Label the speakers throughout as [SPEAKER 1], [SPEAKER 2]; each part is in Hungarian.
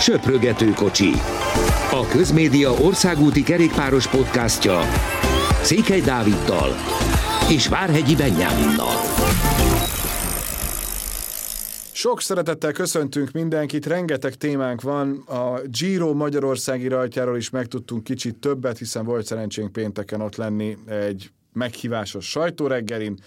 [SPEAKER 1] Söprögető kocsi. A Közmédia országúti kerékpáros podcastja Székely Dáviddal és Várhegyi Benyáminnal.
[SPEAKER 2] Sok szeretettel köszöntünk mindenkit, rengeteg témánk van. A Giro Magyarországi rajtjáról is megtudtunk kicsit többet, hiszen volt szerencsénk pénteken ott lenni egy meghívásos sajtóreggelin.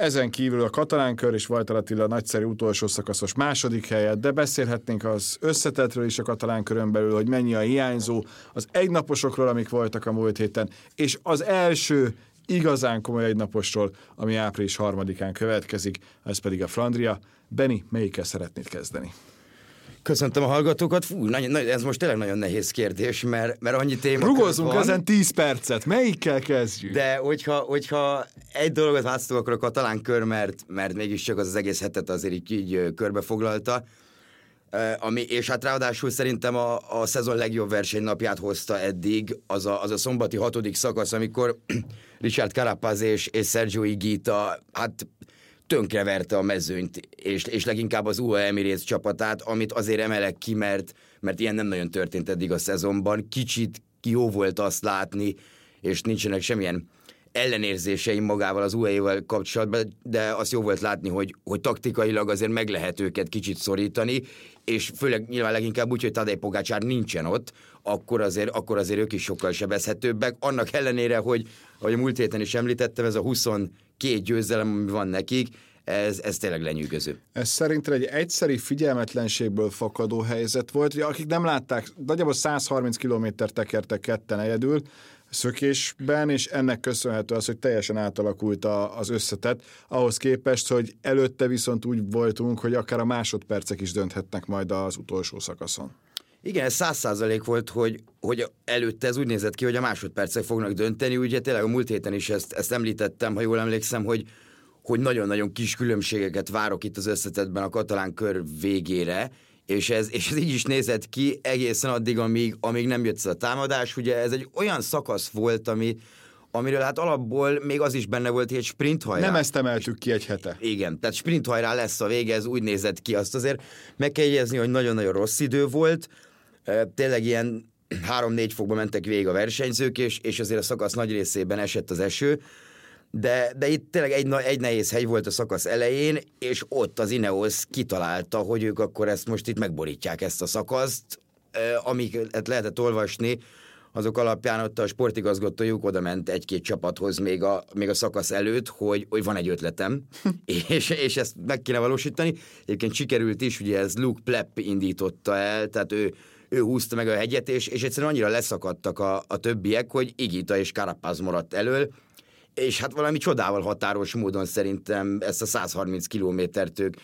[SPEAKER 2] Ezen kívül a katalán kör és Vajtar Attila nagyszerű utolsó szakaszos második helyet, de beszélhetnénk az összetetről is a katalán körön belül, hogy mennyi a hiányzó, az egynaposokról, amik voltak a múlt héten, és az első igazán komoly egynaposról, ami április harmadikán következik, ez pedig a Flandria. Beni, melyikkel szeretnéd kezdeni?
[SPEAKER 3] Köszöntöm a hallgatókat. Fú, nagyon, nagyon, ez most tényleg nagyon nehéz kérdés, mert, mert annyi téma
[SPEAKER 2] Rugózunk
[SPEAKER 3] van.
[SPEAKER 2] ezen 10 percet. Melyikkel kezdjük?
[SPEAKER 3] De hogyha, hogyha egy dolgot látszok, akkor a katalán kör, mert, mert mégiscsak az, az egész hetet azért így, így körbefoglalta. Ami, és hát ráadásul szerintem a, a szezon legjobb versenynapját hozta eddig, az a, az a szombati hatodik szakasz, amikor Richard Carapaz és, és Sergio Igita, hát tönkreverte a mezőnyt, és, és leginkább az UAE Emirates csapatát, amit azért emelek ki, mert, mert ilyen nem nagyon történt eddig a szezonban. Kicsit jó volt azt látni, és nincsenek semmilyen ellenérzéseim magával az UAE-vel kapcsolatban, de azt jó volt látni, hogy, hogy taktikailag azért meg lehet őket kicsit szorítani, és főleg nyilván leginkább úgy, hogy Tadej Pogácsár nincsen ott, akkor azért, akkor azért ők is sokkal sebezhetőbbek. Annak ellenére, hogy, ahogy a múlt héten is említettem, ez a 22 győzelem, ami van nekik, ez, ez tényleg lenyűgöző.
[SPEAKER 2] Ez szerintem egy egyszeri figyelmetlenségből fakadó helyzet volt. Ugye, akik nem látták, nagyjából 130 km tekertek ketten egyedül, szökésben, és ennek köszönhető az, hogy teljesen átalakult a, az összetett, ahhoz képest, hogy előtte viszont úgy voltunk, hogy akár a másodpercek is dönthetnek majd az utolsó szakaszon.
[SPEAKER 3] Igen, ez száz százalék volt, hogy, hogy előtte ez úgy nézett ki, hogy a másodpercek fognak dönteni. Ugye tényleg a múlt héten is ezt, ezt említettem, ha jól emlékszem, hogy, hogy nagyon-nagyon kis különbségeket várok itt az összetetben a katalán kör végére, és ez, és ez így is nézett ki egészen addig, amíg, amíg nem jött ez a támadás. Ugye ez egy olyan szakasz volt, ami, amiről hát alapból még az is benne volt, hogy egy sprint hajrá.
[SPEAKER 2] Nem ezt emeltük ki egy hete.
[SPEAKER 3] Igen, tehát sprint hajrá lesz a vége, ez úgy nézett ki. Azt azért meg kell jegyezni, hogy nagyon-nagyon rossz idő volt. Tényleg ilyen 3-4 fokba mentek végig a versenyzők, és, és azért a szakasz nagy részében esett az eső de, de itt tényleg egy, egy nehéz hely volt a szakasz elején, és ott az Ineos kitalálta, hogy ők akkor ezt most itt megborítják ezt a szakaszt, amiket lehetett olvasni, azok alapján ott a sportigazgatójuk oda ment egy-két csapathoz még a, még a szakasz előtt, hogy, hogy van egy ötletem, és, és ezt meg kéne valósítani. Egyébként sikerült is, ugye ez Luke Plepp indította el, tehát ő, ő húzta meg a hegyet, és, és egyszerűen annyira leszakadtak a, a többiek, hogy Igita és Karapaz maradt elől, és hát valami csodával határos módon szerintem ezt a 130 kilométert ők,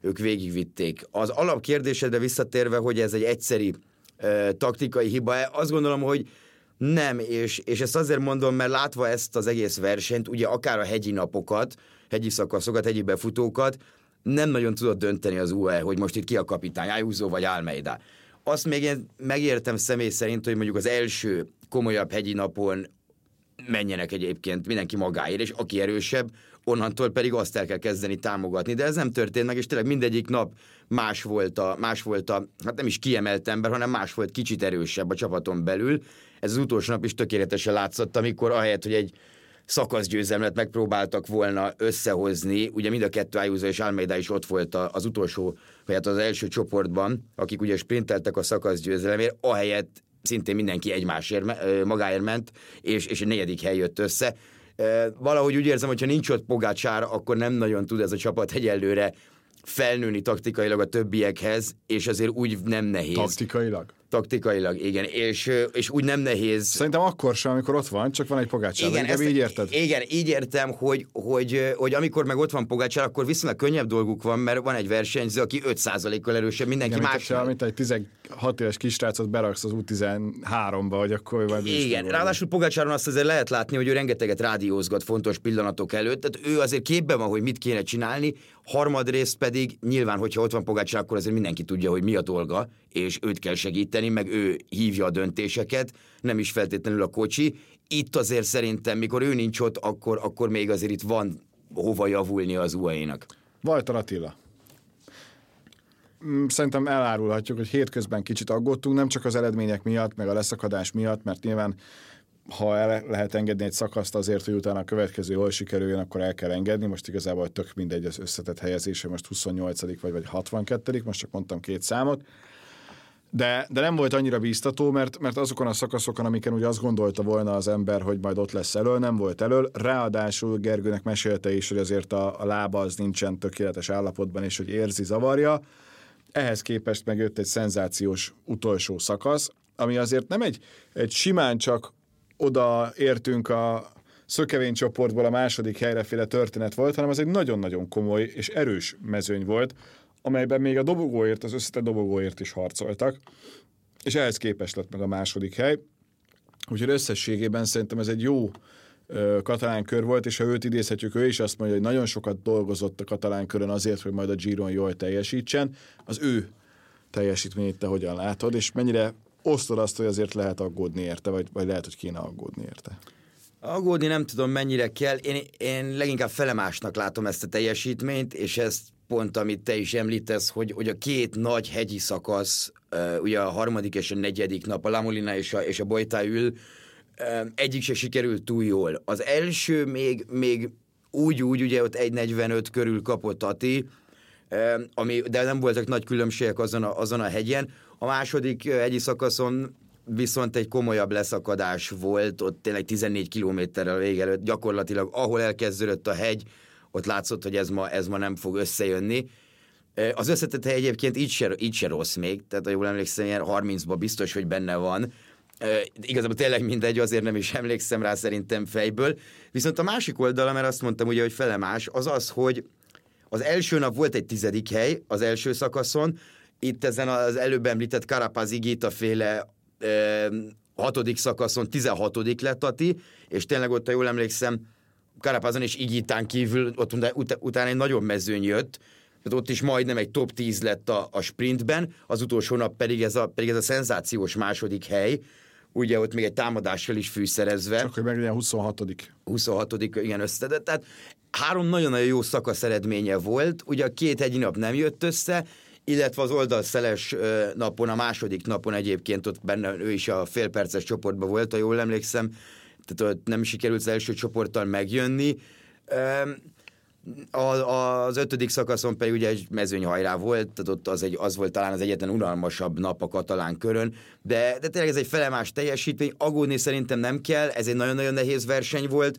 [SPEAKER 3] ők végigvitték. Az alapkérdésedre visszatérve, hogy ez egy egyszeri ö, taktikai hiba, azt gondolom, hogy nem, és, és ezt azért mondom, mert látva ezt az egész versenyt, ugye akár a hegyi napokat, hegyi szakaszokat, hegyi befutókat, nem nagyon tudott dönteni az UE, hogy most itt ki a kapitány, Ayuso vagy Almeida. Azt még én megértem személy szerint, hogy mondjuk az első komolyabb hegyi napon menjenek egyébként mindenki magáért, és aki erősebb, onnantól pedig azt el kell kezdeni támogatni. De ez nem történt meg, és tényleg mindegyik nap más volt a, más volt a hát nem is kiemelt ember, hanem más volt, kicsit erősebb a csapaton belül. Ez az utolsó nap is tökéletesen látszott, amikor ahelyett, hogy egy szakaszgyőzelmet megpróbáltak volna összehozni, ugye mind a kettő Ayuso és Almeida is ott volt az utolsó, vagy hát az első csoportban, akik ugye sprinteltek a szakaszgyőzelemért, ahelyett szintén mindenki egymásért, magáért ment, és, és egy negyedik hely jött össze. Valahogy úgy érzem, hogy ha nincs ott Pogácsár, akkor nem nagyon tud ez a csapat egyelőre felnőni taktikailag a többiekhez, és azért úgy nem nehéz.
[SPEAKER 2] Taktikailag?
[SPEAKER 3] Taktikailag, igen, és, és úgy nem nehéz.
[SPEAKER 2] Szerintem akkor sem, amikor ott van, csak van egy pogácsár. Igen, ezt, így érted?
[SPEAKER 3] Igen, így értem, hogy, hogy, hogy amikor meg ott van pogácsár, akkor viszonylag könnyebb dolguk van, mert van egy versenyző, aki 5%-kal erősebb mindenki
[SPEAKER 2] igen,
[SPEAKER 3] más.
[SPEAKER 2] Mint, mint egy 16 éves kisrácot beraksz az U13-ba, hogy akkor vagy
[SPEAKER 3] Igen, ráadásul Pogácsáron azt azért lehet látni, hogy ő rengeteget rádiózgat fontos pillanatok előtt, tehát ő azért képben van, hogy mit kéne csinálni, harmadrészt pedig nyilván, hogyha ott van Pogácsár, akkor azért mindenki tudja, hogy mi a dolga, és őt kell segíteni, meg ő hívja a döntéseket, nem is feltétlenül a kocsi. Itt azért szerintem, mikor ő nincs ott, akkor, akkor még azért itt van hova javulni az UAE-nak.
[SPEAKER 2] Walter Attila. Mm, szerintem elárulhatjuk, hogy hétközben kicsit aggódtunk, nem csak az eredmények miatt, meg a leszakadás miatt, mert nyilván ha el lehet engedni egy szakaszt azért, hogy utána a következő jól sikerüljön, akkor el kell engedni. Most igazából tök mindegy az összetett helyezése, most 28 vagy, vagy 62 most csak mondtam két számot. De, de nem volt annyira bíztató, mert, mert azokon a szakaszokon, amiken ugye azt gondolta volna az ember, hogy majd ott lesz elől, nem volt elől. Ráadásul Gergőnek mesélte is, hogy azért a, a lába az nincsen tökéletes állapotban, és hogy érzi, zavarja. Ehhez képest megjött egy szenzációs utolsó szakasz, ami azért nem egy, egy simán csak oda értünk a szökevény csoportból a második helyre történet volt, hanem ez egy nagyon-nagyon komoly és erős mezőny volt, amelyben még a dobogóért, az összetett dobogóért is harcoltak, és ehhez képest lett meg a második hely. Úgyhogy összességében szerintem ez egy jó katalán kör volt, és ha őt idézhetjük, ő is azt mondja, hogy nagyon sokat dolgozott a katalán körön azért, hogy majd a Giron jól teljesítsen. Az ő teljesítményét te hogyan látod, és mennyire osztod azt, hogy azért lehet aggódni érte, vagy, vagy lehet, hogy kéne aggódni érte?
[SPEAKER 3] Aggódni nem tudom, mennyire kell. Én, én leginkább felemásnak látom ezt a teljesítményt, és ezt pont, amit te is említesz, hogy, hogy a két nagy hegyi szakasz, ugye a harmadik és a negyedik nap, a Lamolina és a, és a Bojtáül, uh, egyik se sikerült túl jól. Az első még, még úgy-úgy, ugye ott 1.45 körül kapott Ati, ami, de nem voltak nagy különbségek azon a, azon a hegyen. A második hegyi szakaszon viszont egy komolyabb leszakadás volt, ott tényleg 14 kilométerrel végelőtt, gyakorlatilag ahol elkezdődött a hegy, ott látszott, hogy ez ma, ez ma nem fog összejönni. Az összetett hely egyébként így se, így se rossz még, tehát ha jól emlékszem, ilyen 30-ban biztos, hogy benne van. Igazából tényleg mindegy, azért nem is emlékszem rá szerintem fejből. Viszont a másik oldala, mert azt mondtam ugye, hogy felemás, az az, hogy az első nap volt egy tizedik hely az első szakaszon, itt ezen az előbb említett Karapaz Igita féle e, hatodik szakaszon 16 lett Ati, és tényleg ott, ha jól emlékszem, Karapazon és Igitán kívül ott ut- utána egy nagyon mezőny jött, tehát ott is majdnem egy top 10 lett a, a sprintben, az utolsó nap pedig ez, a, pedig ez a szenzációs második hely, ugye ott még egy támadással is fűszerezve.
[SPEAKER 2] Csak hogy meg 26
[SPEAKER 3] 26 igen, összedett. Tehát három nagyon-nagyon jó szakasz eredménye volt, ugye a két hegyi nap nem jött össze, illetve az oldalszeles napon, a második napon egyébként ott benne ő is a félperces csoportban volt, ha jól emlékszem, tehát ott nem sikerült az első csoporttal megjönni. Az ötödik szakaszon pedig ugye egy mezőnyhajrá volt, tehát ott az, egy, az volt talán az egyetlen unalmasabb nap a katalán körön, de, de tényleg ez egy felemás teljesítmény, aggódni szerintem nem kell, ez egy nagyon-nagyon nehéz verseny volt,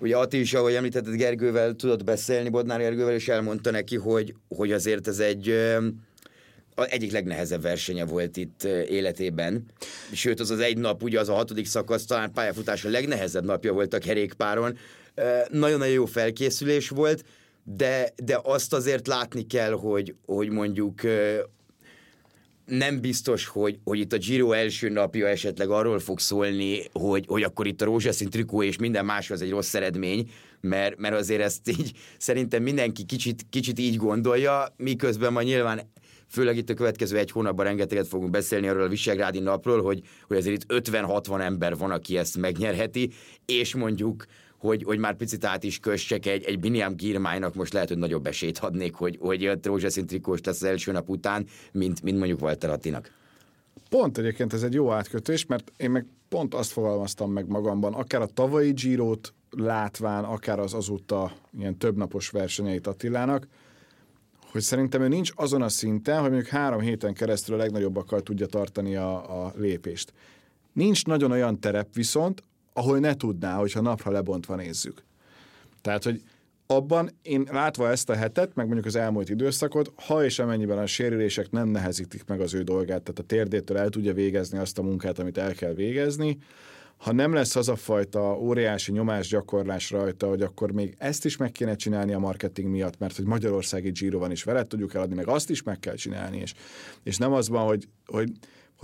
[SPEAKER 3] Ugye Ati is, ahogy említetted, Gergővel tudott beszélni, Bodnár Gergővel, és elmondta neki, hogy, hogy azért ez egy az egyik legnehezebb versenye volt itt életében. Sőt, az az egy nap, ugye az a hatodik szakasz, talán pályafutás a legnehezebb napja volt a kerékpáron. Nagyon-nagyon jó felkészülés volt, de, de azt azért látni kell, hogy, hogy mondjuk nem biztos, hogy, hogy itt a Giro első napja esetleg arról fog szólni, hogy, hogy akkor itt a rózsaszín trikó és minden más az egy rossz eredmény, mert, mert azért ezt így szerintem mindenki kicsit, kicsit így gondolja, miközben ma nyilván főleg itt a következő egy hónapban rengeteget fogunk beszélni arról a Visegrádi napról, hogy, hogy azért itt 50-60 ember van, aki ezt megnyerheti, és mondjuk hogy, hogy már picit át is kössek egy, egy Biniam Girmájnak most lehet, hogy nagyobb esélyt adnék, hogy, hogy rózsaszín trikós lesz az első nap után, mint, mint mondjuk Walter Attinak.
[SPEAKER 2] Pont egyébként ez egy jó átkötés, mert én meg pont azt fogalmaztam meg magamban, akár a tavalyi Girót látván, akár az azóta ilyen többnapos versenyeit Attilának, hogy szerintem ő nincs azon a szinten, hogy mondjuk három héten keresztül a legnagyobbakkal tudja tartani a, a lépést. Nincs nagyon olyan terep viszont, ahol ne tudná, hogyha napra lebontva nézzük. Tehát, hogy abban én látva ezt a hetet, meg mondjuk az elmúlt időszakot, ha és amennyiben a sérülések nem nehezítik meg az ő dolgát, tehát a térdétől el tudja végezni azt a munkát, amit el kell végezni, ha nem lesz az a fajta óriási nyomás gyakorlás rajta, hogy akkor még ezt is meg kéne csinálni a marketing miatt, mert hogy Magyarországi Giro van, és veled tudjuk eladni, meg azt is meg kell csinálni, és, és nem az van, hogy, hogy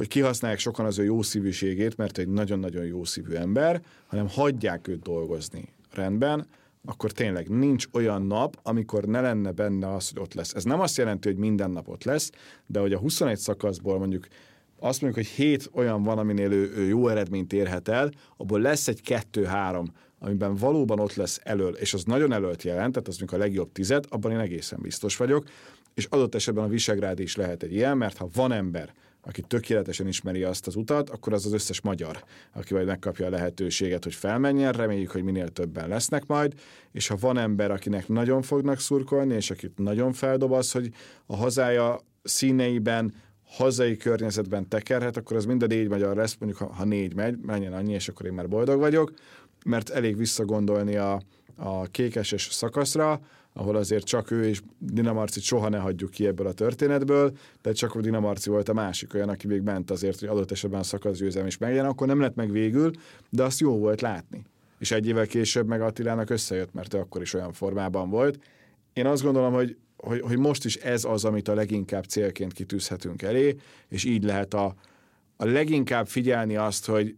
[SPEAKER 2] hogy kihasználják sokan az ő jó szívűségét, mert egy nagyon-nagyon jó szívű ember, hanem hagyják őt dolgozni rendben, akkor tényleg nincs olyan nap, amikor ne lenne benne az, hogy ott lesz. Ez nem azt jelenti, hogy minden nap ott lesz, de hogy a 21 szakaszból mondjuk azt mondjuk, hogy hét olyan van, aminél ő, ő jó eredményt érhet el, abból lesz egy kettő-három, amiben valóban ott lesz elől, és az nagyon előtt jelent, tehát az mondjuk a legjobb tized, abban én egészen biztos vagyok, és adott esetben a Visegrád is lehet egy ilyen, mert ha van ember, aki tökéletesen ismeri azt az utat, akkor az az összes magyar, aki majd megkapja a lehetőséget, hogy felmenjen, reméljük, hogy minél többen lesznek majd, és ha van ember, akinek nagyon fognak szurkolni, és akit nagyon feldob az, hogy a hazája színeiben, hazai környezetben tekerhet, akkor az mind a négy magyar lesz, mondjuk ha, ha négy megy, menjen annyi, és akkor én már boldog vagyok, mert elég visszagondolni a, a kékeses szakaszra, ahol azért csak ő és Dinamarci soha ne hagyjuk ki ebből a történetből, de csak a Dinamarci volt a másik olyan, aki még ment azért, hogy adott esetben a szakaszgyőzelem is megjen, akkor nem lett meg végül, de azt jó volt látni. És egy évvel később meg Attilának összejött, mert ő akkor is olyan formában volt. Én azt gondolom, hogy, hogy, hogy most is ez az, amit a leginkább célként kitűzhetünk elé, és így lehet a, a leginkább figyelni azt, hogy,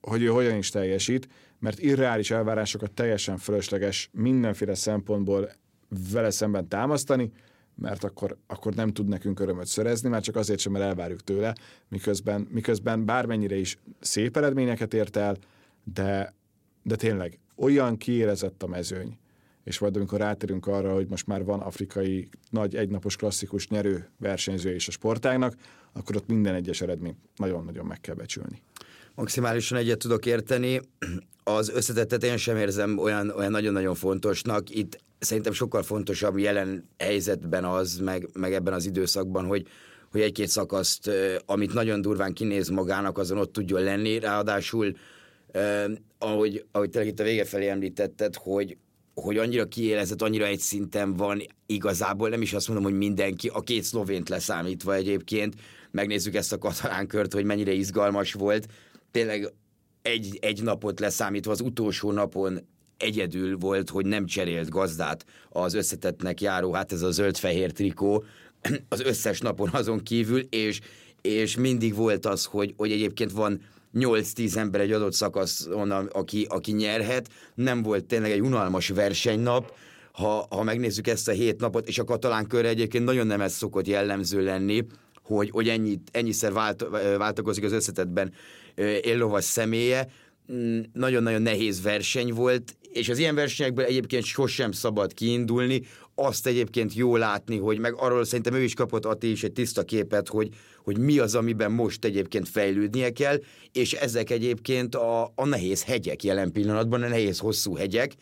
[SPEAKER 2] hogy ő hogyan is teljesít, mert irreális elvárásokat teljesen fölösleges mindenféle szempontból vele szemben támasztani, mert akkor, akkor nem tud nekünk örömöt szerezni, már csak azért sem, mert elvárjuk tőle, miközben, miközben bármennyire is szép eredményeket ért el, de, de tényleg olyan kiérezett a mezőny, és majd amikor rátérünk arra, hogy most már van afrikai nagy egynapos klasszikus nyerő versenyző is a sportágnak, akkor ott minden egyes eredményt nagyon-nagyon meg kell becsülni.
[SPEAKER 3] Maximálisan egyet tudok érteni. Az összetettet én sem érzem olyan, olyan nagyon-nagyon fontosnak. Itt szerintem sokkal fontosabb jelen helyzetben az, meg, meg ebben az időszakban, hogy, hogy egy-két szakaszt, amit nagyon durván kinéz magának, azon ott tudjon lenni. Ráadásul, eh, ahogy, ahogy tényleg itt a vége felé említetted, hogy, hogy annyira kiélezett, annyira egy szinten van igazából, nem is azt mondom, hogy mindenki, a két szlovént leszámítva egyébként, megnézzük ezt a katalán kört, hogy mennyire izgalmas volt. Tényleg egy, egy napot leszámítva az utolsó napon egyedül volt, hogy nem cserélt gazdát az összetettnek járó, hát ez a zöld-fehér trikó, az összes napon azon kívül, és, és mindig volt az, hogy, hogy egyébként van 8-10 ember egy adott szakaszon, aki, aki nyerhet. Nem volt tényleg egy unalmas versenynap, ha, ha megnézzük ezt a hét napot, és a katalán körre egyébként nagyon nem ez szokott jellemző lenni, hogy, hogy ennyit, ennyiszer vált, váltakozik az összetetben éllovas személye. Mm, nagyon-nagyon nehéz verseny volt, és az ilyen versenyekből egyébként sosem szabad kiindulni, azt egyébként jó látni, hogy meg arról szerintem ő is kapott Ati is egy tiszta képet, hogy, hogy mi az, amiben most egyébként fejlődnie kell, és ezek egyébként a, a nehéz hegyek jelen pillanatban, a nehéz hosszú hegyek,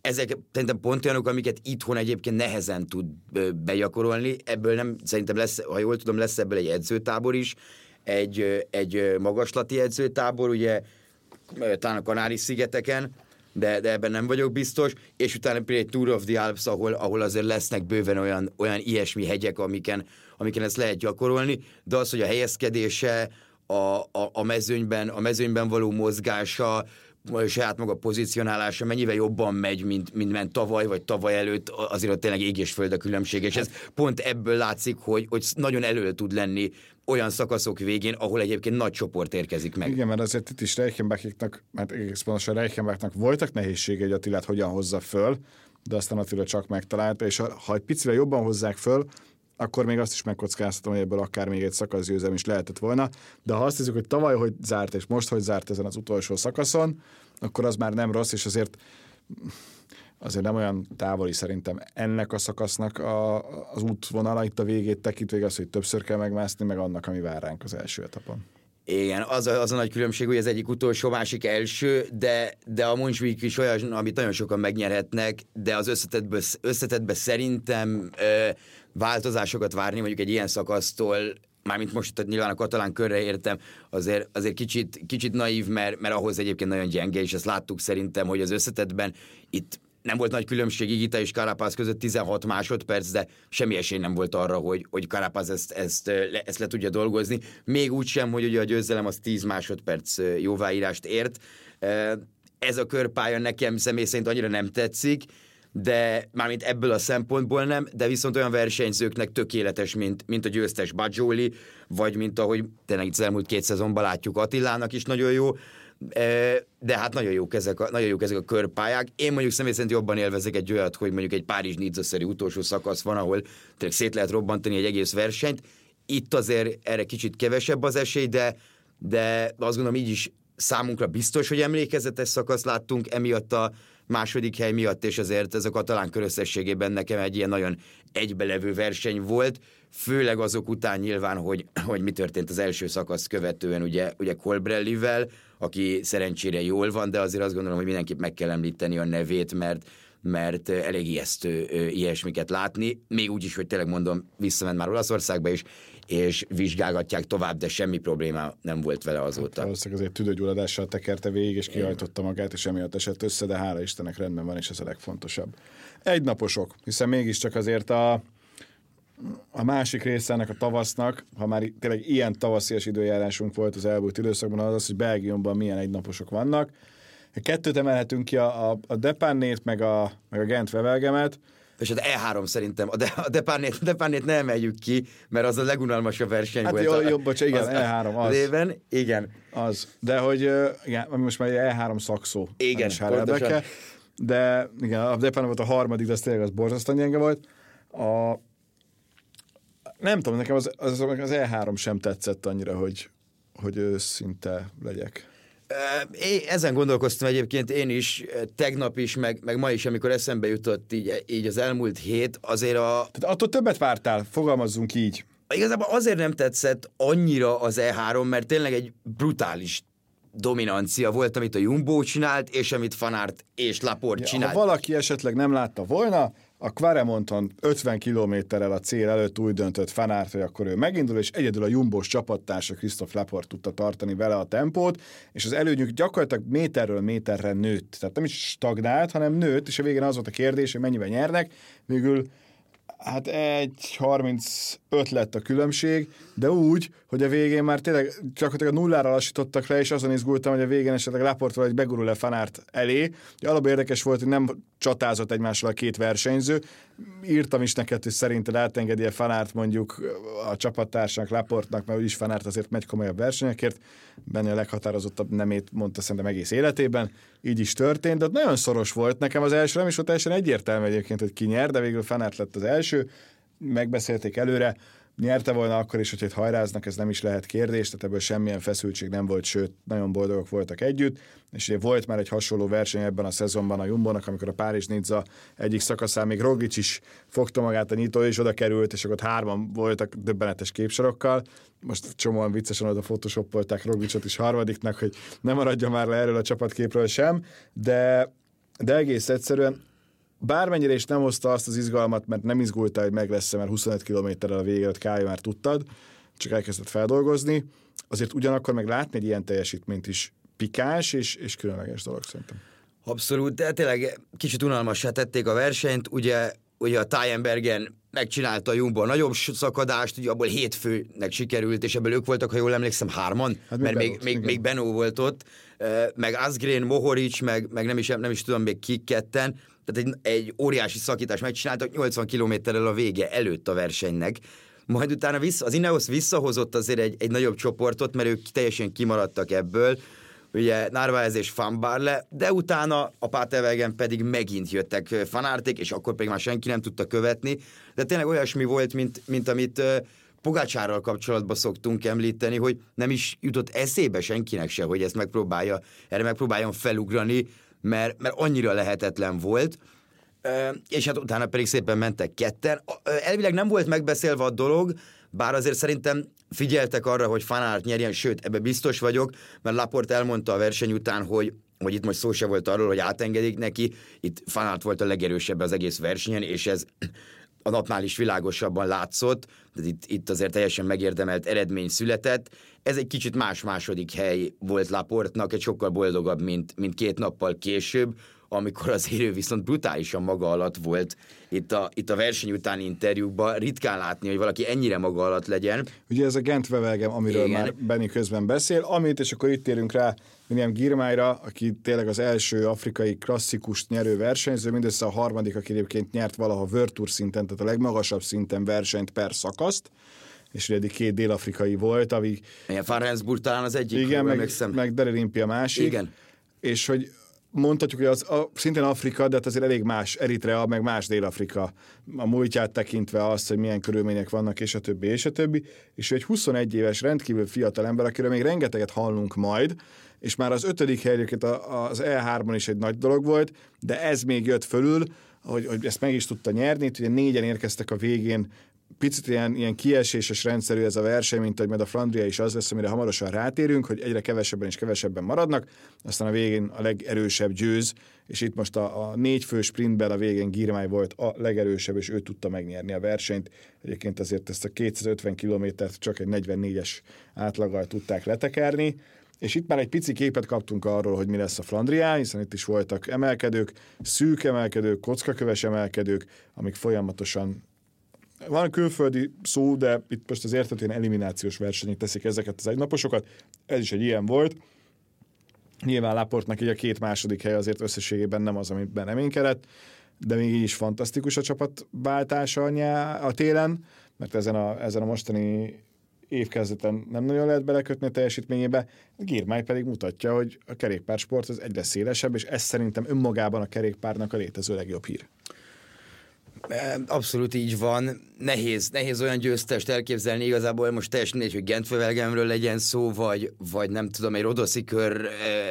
[SPEAKER 3] ezek szerintem pont olyanok, amiket itthon egyébként nehezen tud begyakorolni. Ebből nem, szerintem lesz, ha jól tudom, lesz ebből egy edzőtábor is, egy, egy magaslati edzőtábor, ugye talán a Kanári-szigeteken, de, de ebben nem vagyok biztos, és utána például egy Tour of the Alps, ahol, ahol azért lesznek bőven olyan, olyan ilyesmi hegyek, amiken, amiken ezt lehet gyakorolni, de az, hogy a helyezkedése, a, a, a, mezőnyben, a mezőnyben való mozgása, saját maga pozícionálása mennyivel jobban megy, mint, mint ment tavaly, vagy tavaly előtt, azért ott tényleg ég és föld a különbség, és ez pont ebből látszik, hogy, hogy nagyon elő tud lenni olyan szakaszok végén, ahol egyébként nagy csoport érkezik meg.
[SPEAKER 2] Igen, mert azért itt is Reichenbachiknak, mert egész pontosan Reichenbachnak voltak nehézségei, hogy Attilát hogyan hozza föl, de aztán Attila csak megtalálta, és ha, ha egy picivel jobban hozzák föl, akkor még azt is megkockáztatom, hogy ebből akár még egy szakaszgyőzelem is lehetett volna. De ha azt hiszük, hogy tavaly hogy zárt, és most hogy zárt ezen az utolsó szakaszon, akkor az már nem rossz, és azért azért nem olyan távoli szerintem ennek a szakasznak a, az útvonala itt a végét tekintve, az, hogy többször kell megmászni, meg annak, ami vár ránk az első etapon.
[SPEAKER 3] Igen, az a, az a nagy különbség, hogy az egyik utolsó, másik első, de, de a Munchweek is olyan, amit nagyon sokan megnyerhetnek, de az összetetből, összetetbe szerintem ö, változásokat várni mondjuk egy ilyen szakasztól, mármint most tehát nyilván a katalán körre értem, azért, azért kicsit, kicsit naív, mert, mert ahhoz egyébként nagyon gyenge, és ezt láttuk szerintem, hogy az összetetben itt nem volt nagy különbség Igita és Karapáz között 16 másodperc, de semmi esély nem volt arra, hogy, hogy Karapáz ezt, ezt, ezt le tudja dolgozni. Még úgy sem, hogy ugye a győzelem az 10 másodperc jóváírást ért. Ez a körpálya nekem személy szerint annyira nem tetszik, de mármint ebből a szempontból nem, de viszont olyan versenyzőknek tökéletes, mint, mint a győztes Bajoli, vagy mint ahogy tényleg itt az elmúlt két szezonban látjuk Attilának is nagyon jó, de hát nagyon jók ezek a, nagyon jók ezek a körpályák. Én mondjuk személy szerint jobban élvezek egy olyat, hogy mondjuk egy párizs nizza utolsó szakasz van, ahol tényleg szét lehet robbantani egy egész versenyt. Itt azért erre kicsit kevesebb az esély, de, de azt gondolom így is számunkra biztos, hogy emlékezetes szakasz láttunk, emiatt a második hely miatt, és azért ez a katalán kör összességében nekem egy ilyen nagyon egybelevő verseny volt, főleg azok után nyilván, hogy, hogy mi történt az első szakasz követően, ugye, ugye Colbrellivel, aki szerencsére jól van, de azért azt gondolom, hogy mindenképp meg kell említeni a nevét, mert mert elég ijesztő ilyesmiket látni, még úgy is, hogy tényleg mondom, visszament már Olaszországba is, és vizsgálgatják tovább, de semmi probléma nem volt vele azóta. Hát,
[SPEAKER 2] valószínűleg azért tüdőgyulladással tekerte végig, és kihajtotta magát, és emiatt esett össze, de hála Istennek rendben van, és ez a legfontosabb. Egynaposok, hiszen mégiscsak azért a, a másik része ennek a tavasznak, ha már tényleg ilyen tavaszias időjárásunk volt az elmúlt időszakban, az az, hogy Belgiumban milyen egynaposok vannak. Kettőt emelhetünk ki, a, a, a Depannét, meg a, meg a Gent Vevelgemet,
[SPEAKER 3] és az E3 szerintem, a, de, a Depárnét, Depárnét ne emeljük ki, mert az a legunalmasabb verseny
[SPEAKER 2] hát
[SPEAKER 3] volt.
[SPEAKER 2] Jó, jobb, bocs, igen, az, E3 az.
[SPEAKER 3] Léven, igen.
[SPEAKER 2] Az, de hogy igen, most már E3 szakszó.
[SPEAKER 3] Igen,
[SPEAKER 2] pontosan. De igen, a Depán volt a harmadik, de az tényleg az borzasztóan gyenge volt. A, nem tudom, nekem az, az, az E3 sem tetszett annyira, hogy, hogy őszinte legyek.
[SPEAKER 3] É, ezen gondolkoztam egyébként én is, tegnap is, meg, meg ma is, amikor eszembe jutott így, így az elmúlt hét, azért a...
[SPEAKER 2] Tehát attól többet vártál, fogalmazzunk így.
[SPEAKER 3] Igazából azért nem tetszett annyira az E3, mert tényleg egy brutális dominancia volt, amit a Jumbo csinált, és amit Fanart és Laport ja, csinált.
[SPEAKER 2] Ha valaki esetleg nem látta volna, a Quaremonton 50 kilométerrel a cél előtt úgy döntött Fanárt, hogy akkor ő megindul, és egyedül a Jumbos csapattársa Christoph Laport tudta tartani vele a tempót, és az előnyük gyakorlatilag méterről méterre nőtt. Tehát nem is stagnált, hanem nőtt, és a végén az volt a kérdés, hogy mennyiben nyernek. Végül Hát egy 35 lett a különbség, de úgy, hogy a végén már tényleg csak a nullára lassítottak le, és azon izgultam, hogy a végén esetleg Laportról egy begurul-e Fanárt elé. Alapban érdekes volt, hogy nem csatázott egymással a két versenyző. Írtam is neked, hogy szerinted átengedi-e Fanárt mondjuk a csapattársnak, Laportnak, mert úgyis Fanárt azért megy komolyabb versenyekért. Benne a leghatározottabb nemét mondta szerintem egész életében. Így is történt, de nagyon szoros volt. Nekem az első nem is volt teljesen egyértelmű egyébként, hogy ki nyer, de végül Fanárt lett az első. Megbeszélték előre nyerte volna akkor is, hogy itt hajráznak, ez nem is lehet kérdés, tehát ebből semmilyen feszültség nem volt, sőt, nagyon boldogok voltak együtt, és ugye volt már egy hasonló verseny ebben a szezonban a Jumbónak, amikor a Párizs Nizza egyik szakaszán még Rogic is fogta magát a nyitó, és oda került, és akkor hárman voltak döbbenetes képsorokkal. Most csomóan viccesen oda photoshopolták Rogicot is harmadiknak, hogy nem maradja már le erről a csapatképről sem, de de egész egyszerűen bármennyire is nem hozta azt az izgalmat, mert nem izgultál, hogy meg lesz mert 25 kilométerrel a vége Kály már tudtad, csak elkezdett feldolgozni, azért ugyanakkor meg látni egy ilyen teljesítményt is pikás és, és különleges dolog szerintem.
[SPEAKER 3] Abszolút, de tényleg kicsit unalmassá tették a versenyt, ugye, ugye a Tájenbergen megcsinálta a Jumbo a nagyobb szakadást, ugye abból hétfőnek sikerült, és ebből ők voltak, ha jól emlékszem, hárman, hát mert még, még, még Benó volt ott, meg Asgreen, Mohoric, meg, meg nem, is, nem is tudom még kik ketten, tehát egy, egy óriási szakítás megcsináltak 80 kilométerrel a vége előtt a versenynek, majd utána vissza, az Ineos visszahozott azért egy, egy nagyobb csoportot, mert ők teljesen kimaradtak ebből, ugye Narváez és Fanbarle, de utána a Pátelvegen pedig megint jöttek fanárték, és akkor pedig már senki nem tudta követni, de tényleg olyasmi volt, mint, mint amit Pogácsárral kapcsolatban szoktunk említeni, hogy nem is jutott eszébe senkinek se, hogy ezt megpróbálja, erre megpróbáljon felugrani, mert, mert annyira lehetetlen volt, és hát utána pedig szépen mentek ketten. Elvileg nem volt megbeszélve a dolog, bár azért szerintem figyeltek arra, hogy Fanárt nyerjen, sőt, ebbe biztos vagyok, mert Laport elmondta a verseny után, hogy hogy itt most szó se volt arról, hogy átengedik neki, itt Fanárt volt a legerősebb az egész versenyen, és ez a napnál is világosabban látszott, de itt, itt azért teljesen megérdemelt eredmény született. Ez egy kicsit más második hely volt Laportnak, egy sokkal boldogabb, mint, mint két nappal később, amikor az érő viszont brutálisan maga alatt volt itt a, itt a verseny utáni interjúkban. Ritkán látni, hogy valaki ennyire maga alatt legyen.
[SPEAKER 2] Ugye ez a Gent Vevelgem, amiről Igen. már Benny közben beszél, amit, és akkor itt térünk rá William Girmájra, aki tényleg az első afrikai klasszikus nyerő versenyző, mindössze a harmadik, aki egyébként nyert valaha World Tour szinten, tehát a legmagasabb szinten versenyt per szakaszt és ugye eddig két dél-afrikai volt,
[SPEAKER 3] ami... Igen, Farensburg talán az egyik,
[SPEAKER 2] igen, meg, meg Dere a másik.
[SPEAKER 3] Igen.
[SPEAKER 2] És hogy mondhatjuk, hogy az a, szintén Afrika, de hát azért elég más Eritrea, meg más Dél-Afrika. A múltját tekintve azt, hogy milyen körülmények vannak, és a többi, és a többi. És ő egy 21 éves, rendkívül fiatal ember, akiről még rengeteget hallunk majd, és már az ötödik helyeket az E3-on is egy nagy dolog volt, de ez még jött fölül, hogy, hogy ezt meg is tudta nyerni, ugye négyen érkeztek a végén picit ilyen, ilyen kieséses rendszerű ez a verseny, mint hogy majd a Flandria is az lesz, amire hamarosan rátérünk, hogy egyre kevesebben és kevesebben maradnak, aztán a végén a legerősebb győz, és itt most a, a négy fő sprintben a végén Girmay volt a legerősebb, és ő tudta megnyerni a versenyt. Egyébként azért ezt a 250 kilométert csak egy 44-es átlaggal tudták letekerni, és itt már egy pici képet kaptunk arról, hogy mi lesz a Flandrián, hiszen itt is voltak emelkedők, szűk emelkedők, kockaköves emelkedők, amik folyamatosan van külföldi szó, de itt most az értetően eliminációs versenyek teszik ezeket az egynaposokat. Ez is egy ilyen volt. Nyilván Laportnak így a két második hely azért összességében nem az, amiben reménykedett, de még így is fantasztikus a csapatváltása a, nyá, a télen, mert ezen a, ezen a mostani évkezdeten nem nagyon lehet belekötni a teljesítményébe, Girmály pedig mutatja, hogy a kerékpársport az egyre szélesebb, és ez szerintem önmagában a kerékpárnak a létező legjobb hír.
[SPEAKER 3] Abszolút így van. Nehéz, nehéz olyan győztest elképzelni. Igazából, most teljesen mindegy, hogy Gentfövelgemről legyen szó, vagy, vagy nem tudom, egy Rodoszi kör eh,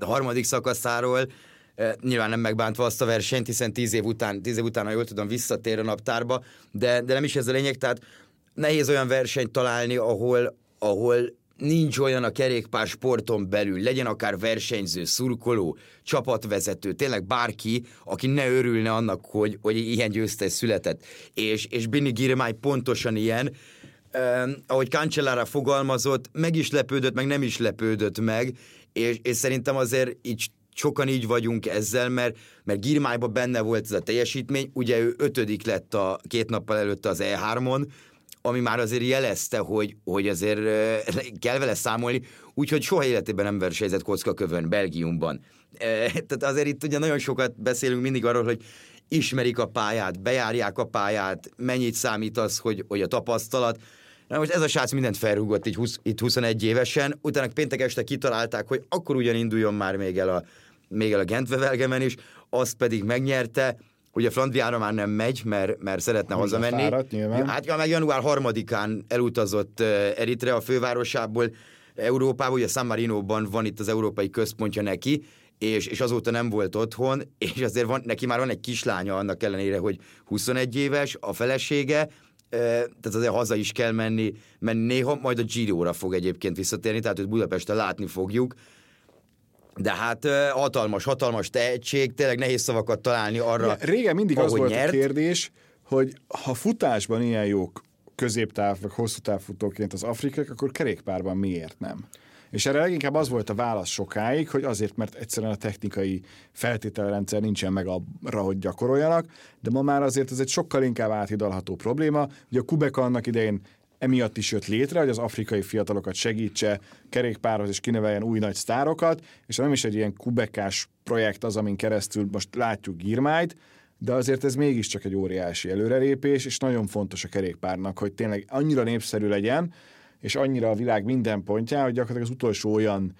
[SPEAKER 3] harmadik szakaszáról, eh, nyilván nem megbántva azt a versenyt, hiszen tíz év után, tíz év után, ha jól tudom, visszatér a naptárba, de, de nem is ez a lényeg, tehát nehéz olyan versenyt találni, ahol, ahol nincs olyan a kerékpár sporton belül, legyen akár versenyző, szurkoló, csapatvezető, tényleg bárki, aki ne örülne annak, hogy, hogy ilyen győztes született. És, és Bini Girmay pontosan ilyen, eh, ahogy Cancellara fogalmazott, meg is lepődött, meg nem is lepődött meg, és, és szerintem azért így sokan így vagyunk ezzel, mert, mert Girmájban benne volt ez a teljesítmény, ugye ő ötödik lett a két nappal előtte az E3-on, ami már azért jelezte, hogy, hogy azért kell vele számolni, úgyhogy soha életében nem versenyzett kockakövön Belgiumban. Tehát azért itt ugye nagyon sokat beszélünk mindig arról, hogy ismerik a pályát, bejárják a pályát, mennyit számít az, hogy, hogy a tapasztalat. Na most ez a srác mindent felrúgott így 20, itt 21 évesen, utána péntek este kitalálták, hogy akkor ugyan induljon már még el a, még el a Gentvevelgemen is, azt pedig megnyerte, Ugye Flandriára már nem megy, mert, mert szeretne Úgy hazamenni. Fáradt, hát ja, meg január harmadikán elutazott Eritrea a fővárosából Európába, ugye San Marino-ban van itt az európai központja neki, és, és azóta nem volt otthon, és azért van, neki már van egy kislánya annak ellenére, hogy 21 éves, a felesége, tehát azért haza is kell menni, menni néha, majd a Giro-ra fog egyébként visszatérni, tehát őt Budapesten látni fogjuk, de hát hatalmas, hatalmas tehetség, tényleg nehéz szavakat találni arra, ja,
[SPEAKER 2] Régen mindig az volt nyert. a kérdés, hogy ha futásban ilyen jók középtáv, vagy hosszú távfutóként az afrikák, akkor kerékpárban miért nem? És erre leginkább az volt a válasz sokáig, hogy azért, mert egyszerűen a technikai feltételrendszer nincsen meg arra, hogy gyakoroljanak, de ma már azért ez egy sokkal inkább áthidalható probléma. Ugye a Kubek annak idején emiatt is jött létre, hogy az afrikai fiatalokat segítse kerékpárhoz és kineveljen új nagy sztárokat, és nem is egy ilyen kubekás projekt az, amin keresztül most látjuk Girmájt, de azért ez mégiscsak egy óriási előrelépés, és nagyon fontos a kerékpárnak, hogy tényleg annyira népszerű legyen, és annyira a világ minden pontján, hogy gyakorlatilag az utolsó olyan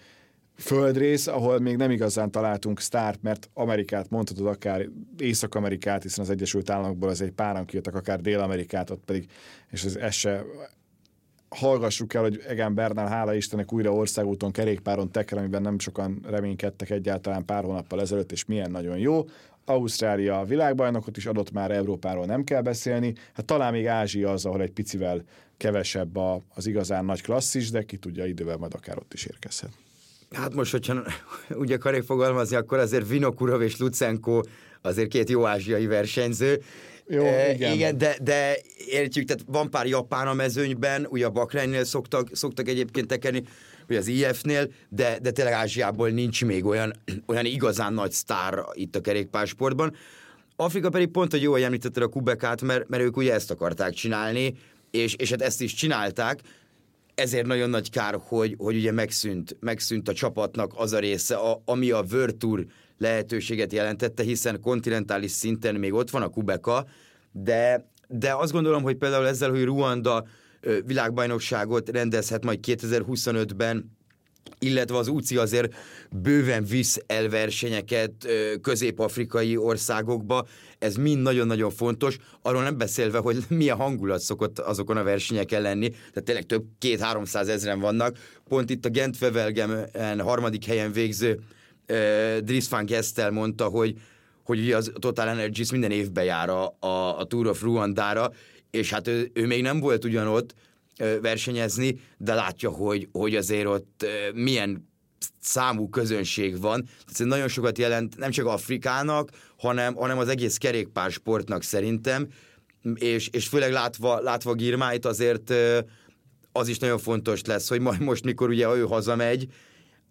[SPEAKER 2] földrész, ahol még nem igazán találtunk sztárt, mert Amerikát mondhatod akár Észak-Amerikát, hiszen az Egyesült Államokból az egy páran kijöttek, akár Dél-Amerikát, ott pedig, és ez, ez se hallgassuk el, hogy Egan Bernal, hála Istennek újra országúton, kerékpáron teker, amiben nem sokan reménykedtek egyáltalán pár hónappal ezelőtt, és milyen nagyon jó. Ausztrália a világbajnokot is adott már, Európáról nem kell beszélni. Hát talán még Ázsia az, ahol egy picivel kevesebb az igazán nagy klasszis, de ki tudja, idővel majd akár ott is érkezhet.
[SPEAKER 3] Hát most, hogyha úgy akarjuk fogalmazni, akkor azért Vinokurov és Lucenko azért két jó ázsiai versenyző.
[SPEAKER 2] Jó, e, igen.
[SPEAKER 3] igen de, de értjük, tehát van pár japán a mezőnyben, ugye a Bakreinnél szoktak, szoktak egyébként tekerni, vagy az IF-nél, de, de tényleg Ázsiából nincs még olyan, olyan igazán nagy sztár itt a kerékpársportban. Afrika pedig pont, hogy jól említetted a Kubekát, mert, mert ők ugye ezt akarták csinálni, és, és hát ezt is csinálták, ezért nagyon nagy kár, hogy, hogy ugye megszűnt, megszűnt a csapatnak az a része, a, ami a World Tour lehetőséget jelentette, hiszen kontinentális szinten még ott van a Kubeka, de, de azt gondolom, hogy például ezzel, hogy Ruanda világbajnokságot rendezhet majd 2025-ben, illetve az UCI azért bőven visz el versenyeket közép-afrikai országokba, ez mind nagyon-nagyon fontos, arról nem beszélve, hogy milyen hangulat szokott azokon a versenyeken lenni, tehát tényleg több két-háromszáz ezeren vannak, pont itt a Gent Wevelgemen harmadik helyen végző Dries van Gestel mondta, hogy hogy az Total Energies minden évben jár a, a, a Tour of Rwanda-ra, és hát ő, ő még nem volt ugyanott, versenyezni, de látja, hogy, hogy azért ott milyen számú közönség van. Tehát nagyon sokat jelent nem csak Afrikának, hanem, hanem az egész kerékpársportnak szerintem, és, és főleg látva, látva Girmáit azért az is nagyon fontos lesz, hogy majd most, mikor ugye ő hazamegy,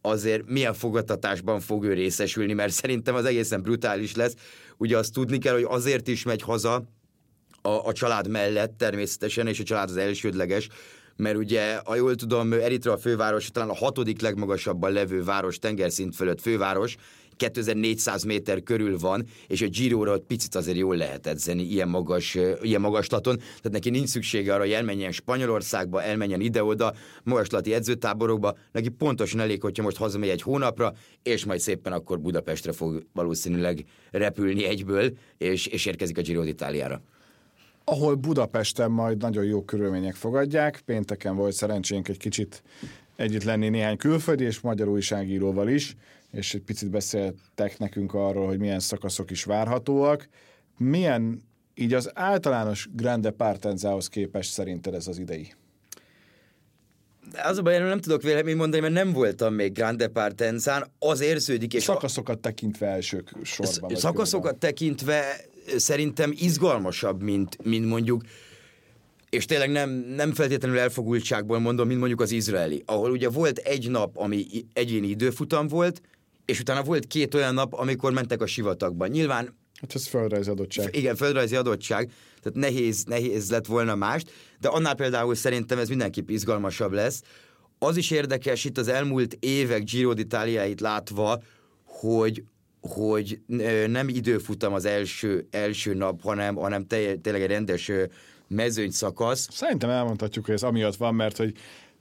[SPEAKER 3] azért milyen fogadtatásban fog ő részesülni, mert szerintem az egészen brutális lesz. Ugye azt tudni kell, hogy azért is megy haza, a, a család mellett természetesen, és a család az elsődleges, mert ugye, ha jól tudom, Eritrea a főváros, talán a hatodik legmagasabban levő város, tengerszint fölött főváros, 2400 méter körül van, és a Giro-ra ott picit azért jól lehet edzeni ilyen, magas, ilyen magaslaton, tehát neki nincs szüksége arra, hogy elmenjen Spanyolországba, elmenjen ide-oda, magaslati edzőtáborokba, neki pontosan elég, hogyha most hazamegy egy hónapra, és majd szépen akkor Budapestre fog valószínűleg repülni egyből, és, és érkezik a Giro d'Italiára
[SPEAKER 2] ahol Budapesten majd nagyon jó körülmények fogadják. Pénteken volt szerencsénk egy kicsit együtt lenni néhány külföldi és magyar újságíróval is, és egy picit beszéltek nekünk arról, hogy milyen szakaszok is várhatóak. Milyen így az általános Grande Partenzához képest szerinted ez az idei?
[SPEAKER 3] Az a baj, nem tudok vélemény mondani, mert nem voltam még Grande Partenzán, az érződik. És
[SPEAKER 2] szakaszokat tekintve elsők sorban.
[SPEAKER 3] Szakaszokat körben. tekintve szerintem izgalmasabb, mint, mint mondjuk és tényleg nem, nem feltétlenül elfogultságból mondom, mint mondjuk az izraeli, ahol ugye volt egy nap, ami egyéni időfutam volt, és utána volt két olyan nap, amikor mentek a sivatagban. Nyilván
[SPEAKER 2] Hát ez földrajzi adottság.
[SPEAKER 3] Igen, földrajzi adottság, tehát nehéz, nehéz lett volna mást, de annál például szerintem ez mindenképp izgalmasabb lesz. Az is érdekes itt az elmúlt évek Giro d'Italiáit látva, hogy hogy nem időfutam az első, első nap, hanem, hanem tényleg egy rendes mezőny szakasz.
[SPEAKER 2] Szerintem elmondhatjuk, hogy ez amiatt van, mert hogy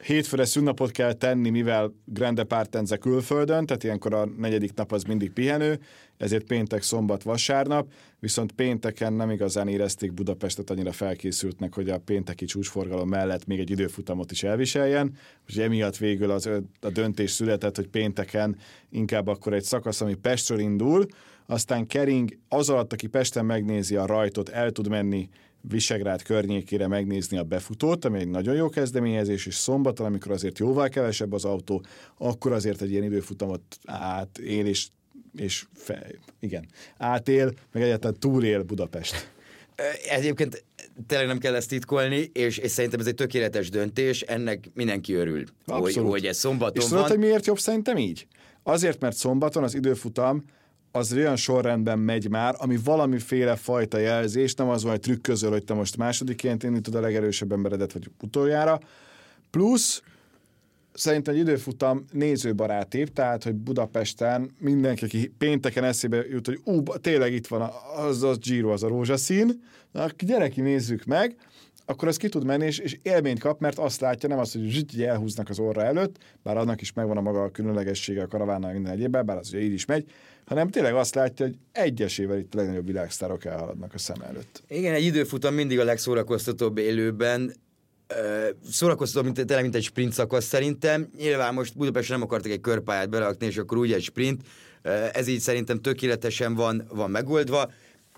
[SPEAKER 2] hétfőre szünnapot kell tenni, mivel Grande Partenze külföldön, tehát ilyenkor a negyedik nap az mindig pihenő, ezért péntek, szombat, vasárnap, viszont pénteken nem igazán érezték Budapestet annyira felkészültnek, hogy a pénteki csúcsforgalom mellett még egy időfutamot is elviseljen, úgyhogy emiatt végül az, a döntés született, hogy pénteken inkább akkor egy szakasz, ami Pestről indul, aztán Kering az alatt, aki Pesten megnézi a rajtot, el tud menni Visegrád környékére megnézni a befutót, ami egy nagyon jó kezdeményezés, és szombaton, amikor azért jóval kevesebb az autó, akkor azért egy ilyen időfutamot átél, és, és fe, igen, átél, meg egyáltalán túlél Budapest.
[SPEAKER 3] Egyébként tényleg nem kell ezt titkolni, és, és szerintem ez egy tökéletes döntés, ennek mindenki örül, hogy, hogy ez szombaton
[SPEAKER 2] és
[SPEAKER 3] van. És
[SPEAKER 2] hogy miért jobb szerintem így? Azért, mert szombaton az időfutam az olyan sorrendben megy már, ami valamiféle fajta jelzés, nem az van, hogy trükközöl, hogy te most másodiként indítod a legerősebb emberedet, vagy utoljára. Plusz szerintem egy időfutam nézőbarátébb, tehát, hogy Budapesten mindenki, aki pénteken eszébe jut, hogy ú, tényleg itt van az a Giro, az a rózsaszín, na, gyereki, nézzük meg, akkor az ki tud menni, és, és élményt kap, mert azt látja, nem azt, hogy zsüty, elhúznak az orra előtt, bár annak is megvan a maga a különlegessége a karavánnal minden egyébben, bár az ugye így is megy, hanem tényleg azt látja, hogy egyesével itt a legnagyobb világsztárok elhaladnak a szem előtt.
[SPEAKER 3] Igen, egy időfutam mindig a legszórakoztatóbb élőben, szórakoztató, mint, tényleg mint egy sprint szakasz szerintem. Nyilván most Budapesten nem akartak egy körpályát berakni, és akkor úgy egy sprint. Ez így szerintem tökéletesen van, van megoldva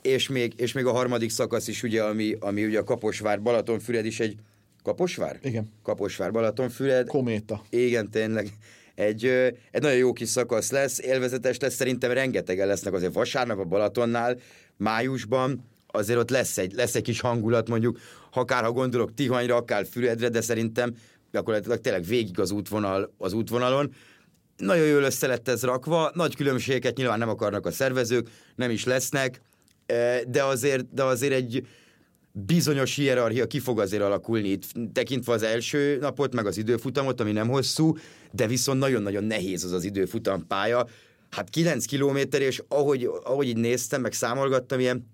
[SPEAKER 3] és még, és még a harmadik szakasz is, ugye, ami, ami ugye a Kaposvár, Balatonfüred is egy Kaposvár?
[SPEAKER 2] Igen.
[SPEAKER 3] Kaposvár, Balatonfüred.
[SPEAKER 2] Kométa.
[SPEAKER 3] Igen, tényleg. Egy, egy nagyon jó kis szakasz lesz, élvezetes lesz, szerintem rengetegen lesznek azért vasárnap a Balatonnál, májusban, azért ott lesz egy, lesz egy kis hangulat mondjuk, akár ha gondolok Tihanyra, akár Füredre, de szerintem gyakorlatilag tényleg végig az, útvonal, az útvonalon. Nagyon jól össze lett ez rakva, nagy különbségeket nyilván nem akarnak a szervezők, nem is lesznek, de azért, de azért egy bizonyos hierarchia ki fog azért alakulni itt, tekintve az első napot, meg az időfutamot, ami nem hosszú, de viszont nagyon-nagyon nehéz az az időfutam pálya. Hát 9 kilométer, és ahogy, ahogy így néztem, meg számolgattam, ilyen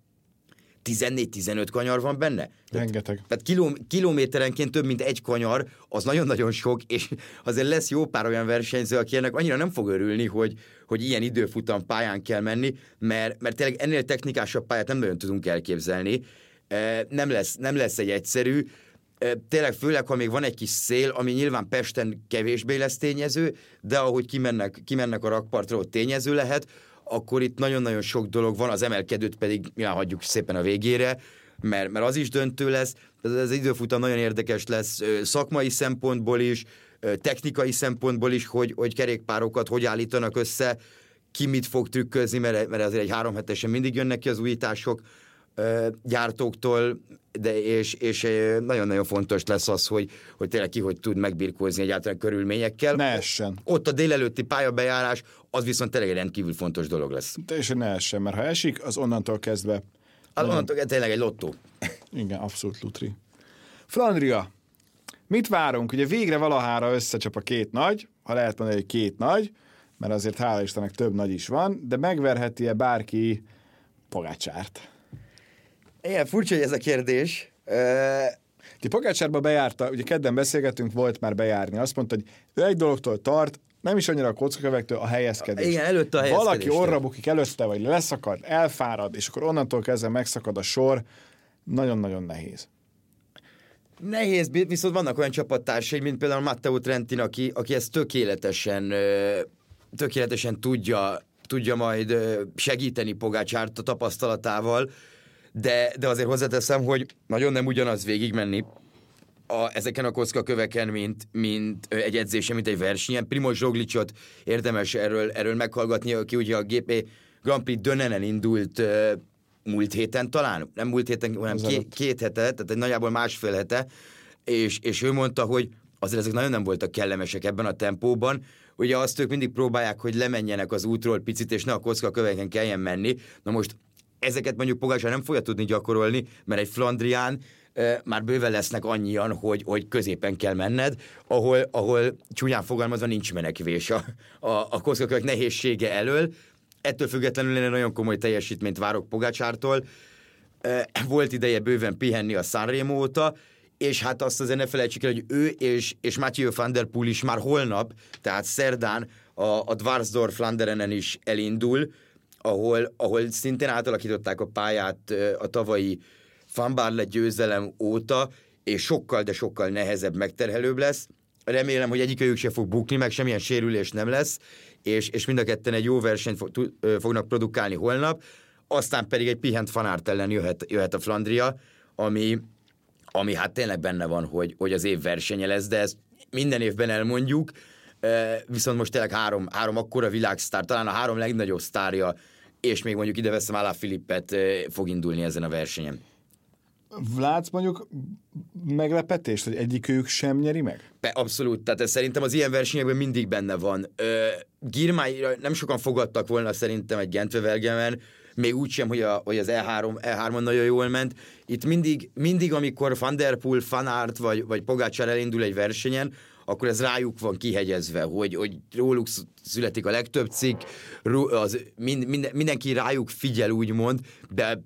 [SPEAKER 3] 14-15 kanyar van benne.
[SPEAKER 2] Rengeteg.
[SPEAKER 3] Tehát kiló, kilométerenként több mint egy kanyar, az nagyon-nagyon sok, és azért lesz jó pár olyan versenyző, aki ennek annyira nem fog örülni, hogy, hogy ilyen időfutam pályán kell menni, mert, mert tényleg ennél technikásabb pályát nem nagyon tudunk elképzelni. Nem lesz, nem lesz egy egyszerű, tényleg főleg, ha még van egy kis szél, ami nyilván Pesten kevésbé lesz tényező, de ahogy kimennek, kimennek a rakpartról, tényező lehet, akkor itt nagyon-nagyon sok dolog van, az emelkedőt pedig nyilván hagyjuk szépen a végére, mert, mert az is döntő lesz. Ez az időfutam nagyon érdekes lesz szakmai szempontból is, technikai szempontból is, hogy, hogy kerékpárokat hogy állítanak össze, ki mit fog trükközni, mert, mert azért egy három hetesen mindig jönnek ki az újítások gyártóktól, de és, és nagyon-nagyon fontos lesz az, hogy, hogy tényleg ki hogy tud megbirkózni egyáltalán körülményekkel.
[SPEAKER 2] Ne essen.
[SPEAKER 3] Ott a délelőtti pályabejárás, az viszont tényleg rendkívül fontos dolog lesz.
[SPEAKER 2] Teljesen ne essen, mert ha esik, az onnantól kezdve...
[SPEAKER 3] Az onnantól kezdve tényleg egy lottó.
[SPEAKER 2] Igen, abszolút lutri. Flandria, mit várunk? Ugye végre valahára összecsap a két nagy, ha lehet mondani, hogy két nagy, mert azért hála Istennek több nagy is van, de megverheti-e bárki Pogácsárt?
[SPEAKER 3] Igen, furcsa, hogy ez a kérdés.
[SPEAKER 2] Ti Pogácsárba bejárta, ugye kedden beszélgetünk, volt már bejárni. Azt mondta, hogy ő egy dologtól tart, nem is annyira a kockakövektől, a helyezkedés.
[SPEAKER 3] Igen, előtte a
[SPEAKER 2] helyezkedés. Valaki orra bukik előtte, vagy leszakad, elfárad, és akkor onnantól kezdve megszakad a sor. Nagyon-nagyon nehéz.
[SPEAKER 3] Nehéz, viszont vannak olyan csapattársai, mint például Matteo Trentin, aki, aki ezt tökéletesen, tökéletesen tudja, tudja majd segíteni Pogácsárt a tapasztalatával de, de azért hozzáteszem, hogy nagyon nem ugyanaz végigmenni a, ezeken a kocka köveken, mint, mint egy edzése, mint egy versenyen. Primoz Zsoglicot érdemes erről, erről meghallgatni, aki ugye a GP Grand Prix Dönenen indult uh, múlt héten talán, nem múlt héten, hanem két, két hete, tehát egy nagyjából másfél hete, és, és ő mondta, hogy azért ezek nagyon nem voltak kellemesek ebben a tempóban. Ugye azt ők mindig próbálják, hogy lemenjenek az útról picit, és ne a kocka köveken kelljen menni. Na most ezeket mondjuk Pogácsár nem fogja tudni gyakorolni, mert egy Flandrián már bőven lesznek annyian, hogy, hogy középen kell menned, ahol, ahol csúnyán fogalmazva nincs menekvés a, a, a kockakövek nehézsége elől. Ettől függetlenül én nagyon komoly teljesítményt várok Pogácsártól. Volt ideje bőven pihenni a Sanremo óta, és hát azt azért ne felejtsük el, hogy ő és, és Mathieu van der Poel is már holnap, tehát szerdán a, a Dwarsdorf Flanderenen is elindul, ahol, ahol szintén átalakították a pályát a tavalyi Fanbarle győzelem óta, és sokkal, de sokkal nehezebb, megterhelőbb lesz. Remélem, hogy egyikőjük se fog bukni, meg semmilyen sérülés nem lesz, és, és mind a ketten egy jó versenyt fog, fognak produkálni holnap, aztán pedig egy pihent fanárt ellen jöhet, jöhet a Flandria, ami, ami hát tényleg benne van, hogy, hogy az év versenye lesz, de ezt minden évben elmondjuk, viszont most tényleg három, három akkora világsztár, talán a három legnagyobb sztárja és még mondjuk ide veszem Alá Filippet fog indulni ezen a versenyen.
[SPEAKER 2] Látsz mondjuk meglepetést, hogy egyikük sem nyeri meg?
[SPEAKER 3] Be, abszolút, tehát ez szerintem az ilyen versenyekben mindig benne van. Girmályra nem sokan fogadtak volna szerintem egy Gentvevelgemen, még úgy sem, hogy, a, hogy az E3, E3-on nagyon jól ment. Itt mindig, mindig amikor Van Der Poel, Fanart vagy, vagy Pogácsár elindul egy versenyen, akkor ez rájuk van kihegyezve, hogy, hogy róluk születik a legtöbb cikk, az, mind, minden, mindenki rájuk figyel, úgymond, de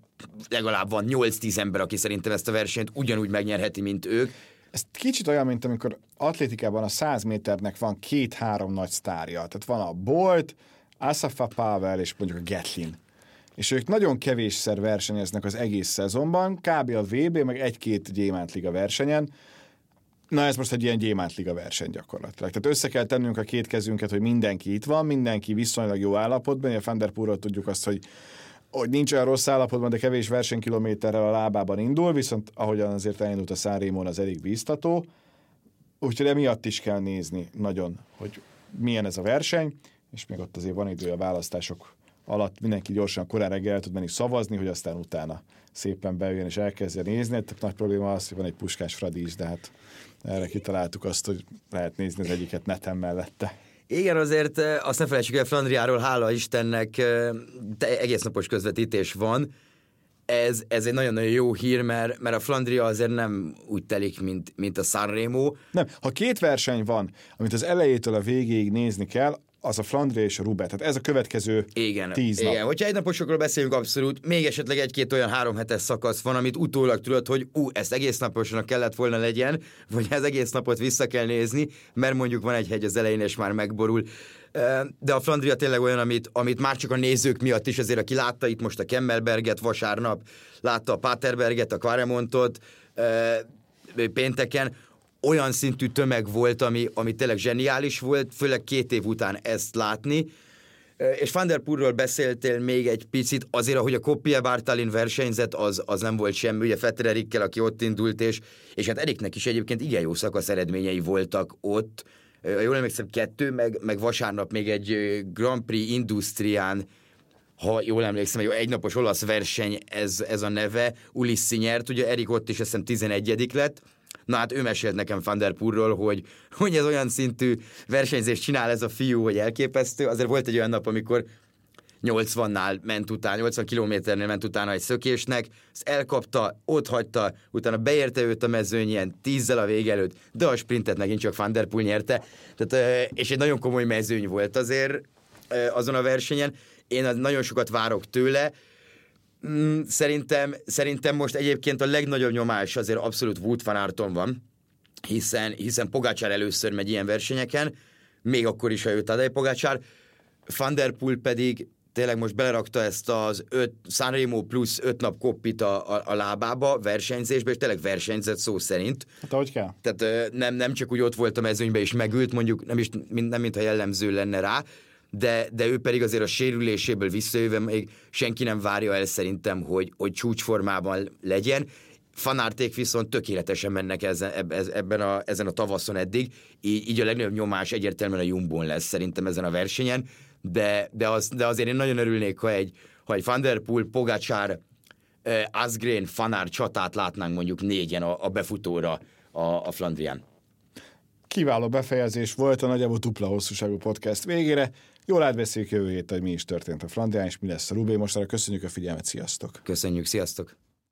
[SPEAKER 3] legalább van 8-10 ember, aki szerintem ezt a versenyt ugyanúgy megnyerheti, mint ők.
[SPEAKER 2] Ez kicsit olyan, mint amikor atlétikában a 100 méternek van két-három nagy sztárja. Tehát van a Bolt, Asafa Pavel és mondjuk a Gatlin. És ők nagyon kevésszer versenyeznek az egész szezonban, kb. a VB, meg egy-két gyémántliga versenyen, Na ez most egy ilyen gyémántliga verseny gyakorlatilag. Tehát össze kell tennünk a két kezünket, hogy mindenki itt van, mindenki viszonylag jó állapotban. A Fenderpúról tudjuk azt, hogy hogy nincs olyan rossz állapotban, de kevés versenykilométerrel a lábában indul, viszont ahogyan azért elindult a Szárémon, az elég bíztató. Úgyhogy emiatt is kell nézni nagyon, hogy milyen ez a verseny, és még ott azért van idő a választások alatt, mindenki gyorsan korán reggel el tud menni szavazni, hogy aztán utána szépen beüljön és elkezdje nézni. A nagy probléma az, hogy van egy puskás Fradi is, de hát erre kitaláltuk azt, hogy lehet nézni az egyiket neten mellette.
[SPEAKER 3] Igen, azért azt ne felejtsük el, Flandriáról hála Istennek egész napos közvetítés van. Ez, ez egy nagyon-nagyon jó hír, mert, mert a Flandria azért nem úgy telik, mint, mint a Sanremo.
[SPEAKER 2] Nem, ha két verseny van, amit az elejétől a végéig nézni kell, az a Flandria és a Rubet. Tehát ez a következő
[SPEAKER 3] Igen,
[SPEAKER 2] tíz nap.
[SPEAKER 3] igen. Hogyha egy naposokról beszélünk, abszolút, még esetleg egy-két olyan három hetes szakasz van, amit utólag tudod, hogy ú, ezt egész naposnak kellett volna legyen, vagy ez egész napot vissza kell nézni, mert mondjuk van egy hegy az elején, és már megborul. De a Flandria tényleg olyan, amit, amit már csak a nézők miatt is, azért aki látta itt most a Kemmelberget vasárnap, látta a Paterberget, a Quaremontot, pénteken, olyan szintű tömeg volt, ami, ami tényleg zseniális volt, főleg két év után ezt látni. És Van der Purról beszéltél még egy picit, azért, ahogy a Koppia Bartalin versenyzet, az, az nem volt semmi, ugye Fetter Erikkel, aki ott indult, és, és hát Eriknek is egyébként igen jó szakasz eredményei voltak ott, jól emlékszem, kettő, meg, meg vasárnap még egy Grand Prix Industrián ha jól emlékszem, egy egynapos olasz verseny ez, ez a neve, Ulissi nyert, ugye Erik ott is azt hiszem 11 lett, Na hát ő mesélt nekem Van der Purról, hogy, hogy ez olyan szintű versenyzést csinál ez a fiú, hogy elképesztő. Azért volt egy olyan nap, amikor 80-nál ment utána, 80 kilométernél ment utána egy szökésnek, ezt elkapta, ott hagyta, utána beérte őt a mezőny ilyen tízzel a vége előtt, de a sprintet megint csak Van der Poel nyerte, Tehát, és egy nagyon komoly mezőny volt azért azon a versenyen. Én nagyon sokat várok tőle, Mm, szerintem, szerintem most egyébként a legnagyobb nyomás azért abszolút Wout van Aerton van, hiszen, hiszen Pogácsár először megy ilyen versenyeken, még akkor is, ha jött Tadej Pogácsár, Van der Poel pedig tényleg most belerakta ezt az öt, Sanremo plusz öt nap koppit a, a, a lábába versenyzésbe, és tényleg versenyzett szó szerint.
[SPEAKER 2] Hát ahogy kell.
[SPEAKER 3] Tehát nem, nem csak úgy ott volt a mezőnybe és megült, mondjuk nem, is, nem mintha jellemző lenne rá, de, de ő pedig azért a sérüléséből visszajöve még senki nem várja el szerintem, hogy, hogy csúcsformában legyen. Fanárték viszont tökéletesen mennek ezen, ebben a, ezen a tavaszon eddig, így, így a legnagyobb nyomás egyértelműen a Jumbon lesz szerintem ezen a versenyen, de, de, az, de azért én nagyon örülnék, ha egy, ha egy Van der Poel, Pogacsár, eh, Asgreen, Fanár csatát látnánk mondjuk négyen a, a befutóra a, a Flandrián.
[SPEAKER 2] Kiváló befejezés volt a nagyjából dupla hosszúságú podcast végére. Jól átbeszéljük jövő héten, hogy mi is történt a Flandrián, és mi lesz a Rubé. Mostanra köszönjük a figyelmet, sziasztok!
[SPEAKER 3] Köszönjük, sziasztok!